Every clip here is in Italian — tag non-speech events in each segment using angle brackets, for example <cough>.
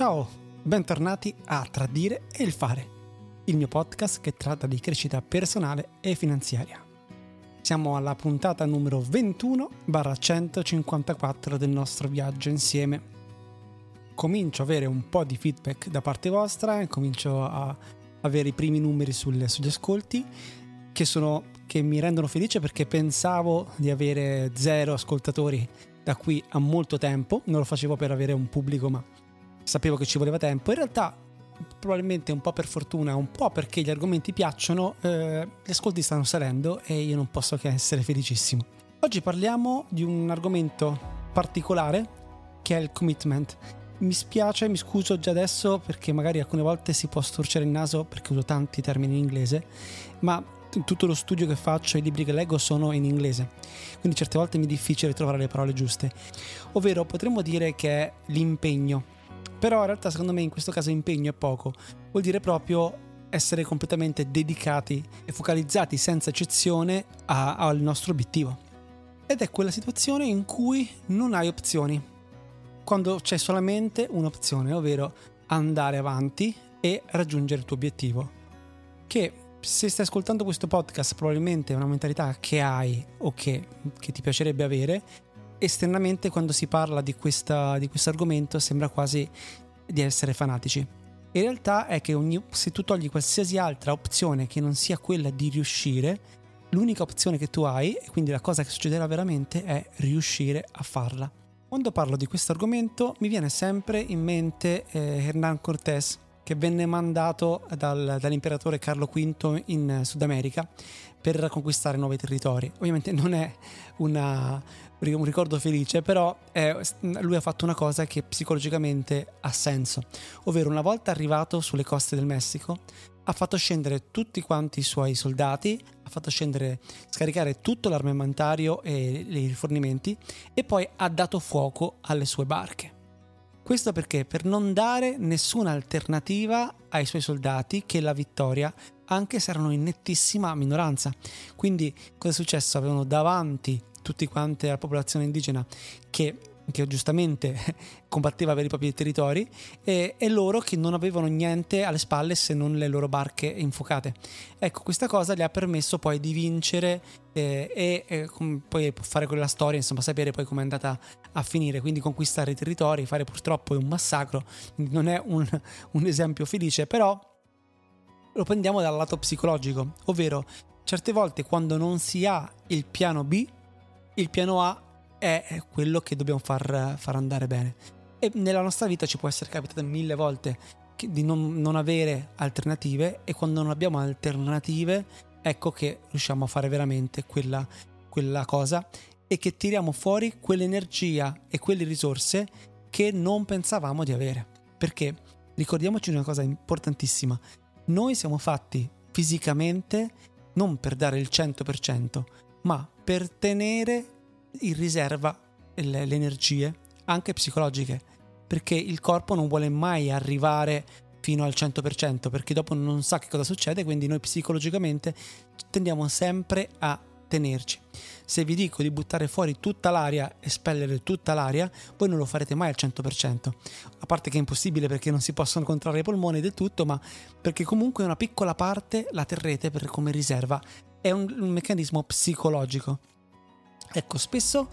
Ciao, bentornati a Tradire e il Fare, il mio podcast che tratta di crescita personale e finanziaria. Siamo alla puntata numero 21-154 del nostro viaggio insieme. Comincio a avere un po' di feedback da parte vostra e comincio a avere i primi numeri sul, sugli ascolti che, sono, che mi rendono felice perché pensavo di avere zero ascoltatori da qui a molto tempo, non lo facevo per avere un pubblico ma sapevo che ci voleva tempo. In realtà, probabilmente un po' per fortuna, un po' perché gli argomenti piacciono, eh, gli ascolti stanno salendo e io non posso che essere felicissimo. Oggi parliamo di un argomento particolare che è il commitment. Mi spiace, mi scuso già adesso perché magari alcune volte si può storcere il naso perché uso tanti termini in inglese, ma tutto lo studio che faccio e i libri che leggo sono in inglese, quindi certe volte mi è difficile trovare le parole giuste. Ovvero potremmo dire che è l'impegno però in realtà secondo me in questo caso impegno è poco, vuol dire proprio essere completamente dedicati e focalizzati senza eccezione a, al nostro obiettivo. Ed è quella situazione in cui non hai opzioni, quando c'è solamente un'opzione, ovvero andare avanti e raggiungere il tuo obiettivo. Che se stai ascoltando questo podcast probabilmente è una mentalità che hai o che, che ti piacerebbe avere esternamente quando si parla di, questa, di questo argomento sembra quasi di essere fanatici. In realtà è che ogni, se tu togli qualsiasi altra opzione che non sia quella di riuscire, l'unica opzione che tu hai, e quindi la cosa che succederà veramente, è riuscire a farla. Quando parlo di questo argomento mi viene sempre in mente eh, Hernán Cortés, che venne mandato dal, dall'imperatore Carlo V in Sud America per conquistare nuovi territori. Ovviamente non è una, un ricordo felice, però è, lui ha fatto una cosa che psicologicamente ha senso, ovvero una volta arrivato sulle coste del Messico ha fatto scendere tutti quanti i suoi soldati, ha fatto scendere, scaricare tutto l'armamentario e i rifornimenti e poi ha dato fuoco alle sue barche. Questo perché? Per non dare nessuna alternativa ai suoi soldati che la vittoria, anche se erano in nettissima minoranza. Quindi cosa è successo? Avevano davanti tutti quanti la popolazione indigena che che giustamente <laughs> combatteva per i propri territori, e, e, loro che non avevano niente alle spalle se non le loro barche infuocate. Ecco, questa cosa gli ha permesso poi di vincere eh, e eh, poi fare quella storia, insomma, sapere poi come è andata a finire, quindi conquistare i territori, fare purtroppo un massacro, non è un, <laughs> un esempio felice, però lo prendiamo dal lato psicologico, ovvero certe volte quando non si ha il piano B, il piano A è quello che dobbiamo far, far andare bene. E nella nostra vita ci può essere capitato mille volte di non, non, avere alternative e quando non abbiamo alternative ecco che riusciamo a fare veramente quella, quella cosa e che tiriamo fuori quell'energia e quelle risorse che non pensavamo di avere. Perché ricordiamoci una cosa importantissima, noi siamo fatti fisicamente non per dare il 100%, ma per tenere in riserva le, le energie, anche psicologiche, perché il corpo non vuole mai arrivare fino al 100% perché dopo non sa che cosa succede, quindi noi psicologicamente tendiamo sempre a tenerci. Se vi dico di buttare fuori tutta l'aria, espellere tutta l'aria, voi non lo farete mai al 100%. A parte che è impossibile perché non si possono contrarre i polmoni del tutto, ma perché comunque una piccola parte la terrete per come riserva. È un, un meccanismo psicologico. Ecco, spesso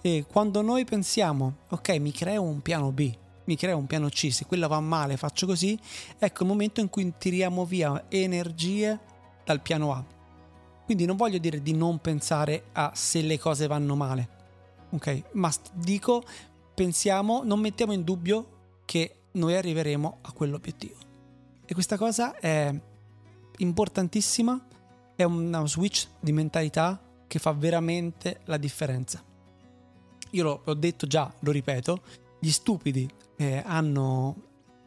eh, quando noi pensiamo, ok, mi creo un piano B, mi creo un piano C, se quello va male faccio così, ecco il momento in cui tiriamo via energie dal piano A. Quindi non voglio dire di non pensare a se le cose vanno male, ok? Ma dico, pensiamo, non mettiamo in dubbio che noi arriveremo a quell'obiettivo. E questa cosa è importantissima, è uno switch di mentalità che fa veramente la differenza. Io l'ho, detto già, lo ripeto, gli stupidi eh, hanno,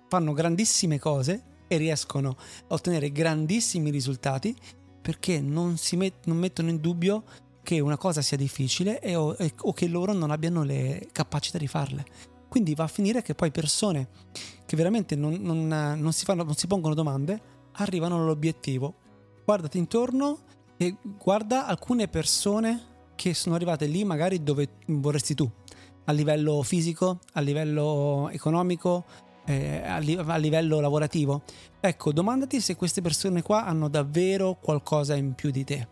fanno grandissime cose e riescono a ottenere grandissimi risultati perché non, met- non mettono in dubbio che una cosa sia difficile e o, e, o che loro non abbiano le capacità di farle. Quindi va a finire che poi persone che veramente non, non, non, si, fanno, non si pongono domande arrivano all'obiettivo. Guardati intorno e guarda alcune persone che sono arrivate lì magari dove vorresti tu, a livello fisico, a livello economico, eh, a, li- a livello lavorativo? Ecco, domandati se queste persone qua hanno davvero qualcosa in più di te.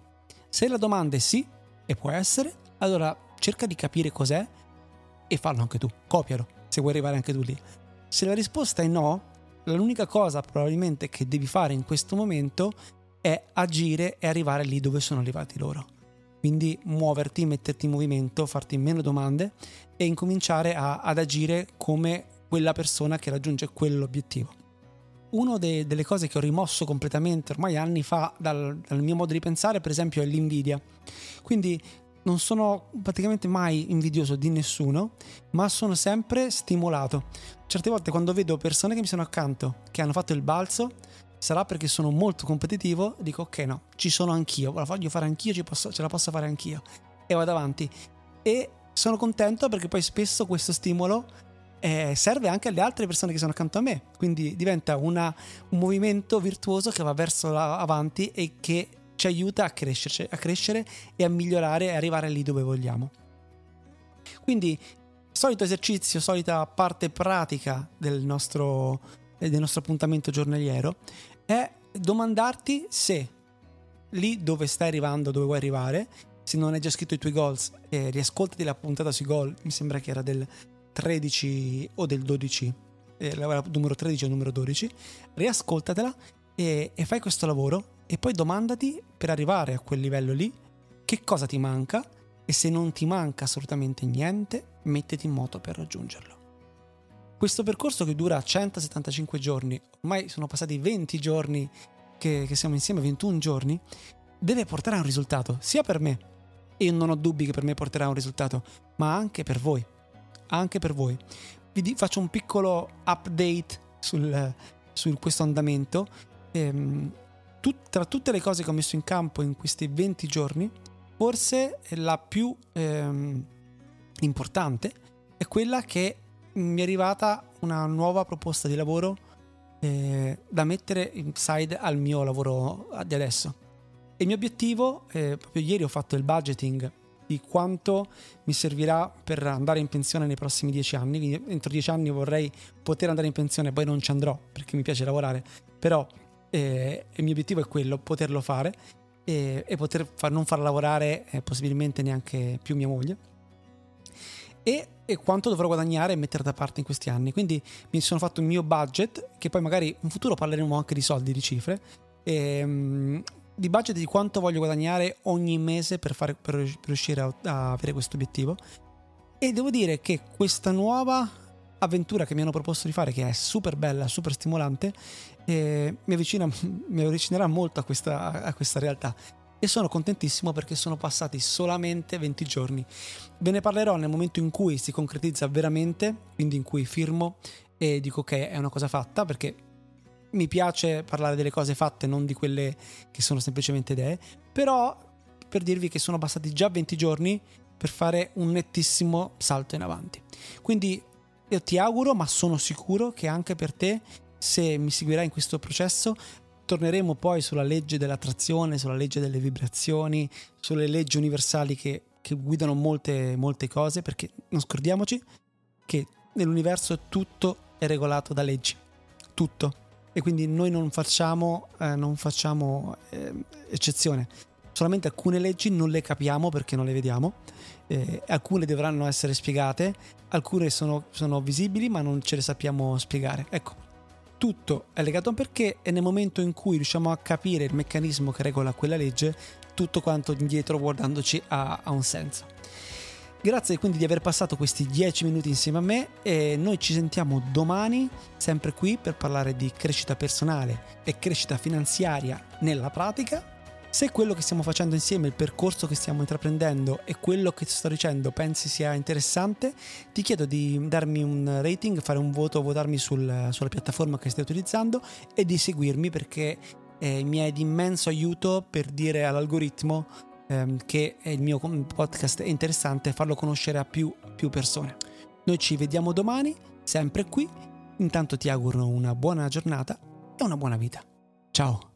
Se la domanda è sì, e può essere, allora cerca di capire cos'è e fallo anche tu, copialo, se vuoi arrivare anche tu lì. Se la risposta è no, l'unica cosa probabilmente che devi fare in questo momento è agire e arrivare lì dove sono arrivati loro. Quindi muoverti, metterti in movimento, farti meno domande e incominciare a, ad agire come quella persona che raggiunge quell'obiettivo. Una delle cose che ho rimosso completamente ormai anni fa dal, dal mio modo di pensare, per esempio, è l'invidia. Quindi non sono praticamente mai invidioso di nessuno, ma sono sempre stimolato. Certe volte quando vedo persone che mi sono accanto, che hanno fatto il balzo, sarà perché sono molto competitivo, dico ok no, ci sono anch'io, la voglio fare anch'io, posso, ce la posso fare anch'io e vado avanti. E sono contento perché poi spesso questo stimolo eh, serve anche alle altre persone che sono accanto a me, quindi diventa una, un movimento virtuoso che va verso la, avanti e che ci aiuta a, crescerci, a crescere e a migliorare e arrivare lì dove vogliamo. Quindi, solito esercizio, solita parte pratica del nostro, del nostro appuntamento giornaliero è domandarti se lì dove stai arrivando, dove vuoi arrivare, se non hai già scritto i tuoi goals, eh, riascoltati la puntata sui goal, mi sembra che era del 13 o del 12, eh, numero 13 o numero 12, riascoltatela e, e fai questo lavoro e poi domandati per arrivare a quel livello lì che cosa ti manca e se non ti manca assolutamente niente, mettiti in moto per raggiungerlo. Questo percorso che dura 175 giorni, ormai sono passati 20 giorni che, che siamo insieme, 21 giorni, deve portare a un risultato, sia per me, e non ho dubbi che per me porterà a un risultato, ma anche per voi. Anche per voi. Vi faccio un piccolo update sul, su questo andamento. Ehm, tut, tra tutte le cose che ho messo in campo in questi 20 giorni, forse la più ehm, importante è quella che mi è arrivata una nuova proposta di lavoro eh, da mettere in side al mio lavoro di adesso. E il mio obiettivo, eh, proprio ieri ho fatto il budgeting di quanto mi servirà per andare in pensione nei prossimi dieci anni. Quindi entro dieci anni vorrei poter andare in pensione, poi non ci andrò perché mi piace lavorare, però eh, il mio obiettivo è quello, poterlo fare e, e poter far, non far lavorare eh, possibilmente neanche più mia moglie. E, e, quanto dovrò guadagnare e mettere da parte in questi anni. Quindi mi sono fatto il mio budget, che poi magari in futuro parleremo anche di soldi, di cifre. E, um, di budget di quanto voglio guadagnare ogni mese per, fare, per riuscire a, a avere questo obiettivo. E devo dire che questa nuova avventura che mi hanno proposto di fare, che è super bella, super stimolante, eh, mi <laughs> avvicinerà molto a questa, a questa realtà. E sono contentissimo perché sono passati solamente 20 giorni. Ve ne parlerò nel momento in cui si concretizza veramente, quindi in cui firmo e dico ok, è una cosa fatta, perché mi piace parlare delle cose fatte, non di quelle che sono semplicemente idee, però per dirvi che sono passati già 20 giorni per fare un nettissimo salto in avanti. Quindi io ti auguro, ma sono sicuro che anche per te, se mi seguirai in questo processo, torneremo poi sulla legge dell'attrazione, sulla legge delle vibrazioni, sulle leggi universali che, che guidano molte, molte cose, perché non scordiamoci che nell'universo tutto è regolato da leggi, tutto. E quindi noi non facciamo, eh, non facciamo eh, eccezione. Solamente alcune leggi non le capiamo perché non le vediamo, eh, alcune dovranno essere spiegate, alcune sono, sono visibili ma non ce le sappiamo spiegare. Ecco, tutto è legato a un perché e nel momento in cui riusciamo a capire il meccanismo che regola quella legge, tutto quanto indietro guardandoci ha, ha un senso. Grazie quindi di aver passato questi 10 minuti insieme a me e noi ci sentiamo domani sempre qui per parlare di crescita personale e crescita finanziaria nella pratica se quello che stiamo facendo insieme, il percorso che stiamo intraprendendo e quello che sto dicendo pensi sia interessante, ti chiedo di darmi un rating, fare un voto, votarmi sul, sulla piattaforma che stai utilizzando e di seguirmi perché eh, mi è di immenso aiuto per dire all'algoritmo ehm, che il mio podcast è interessante e farlo conoscere a più, più persone. Noi ci vediamo domani, sempre qui. Intanto ti auguro una buona giornata e una buona vita. Ciao!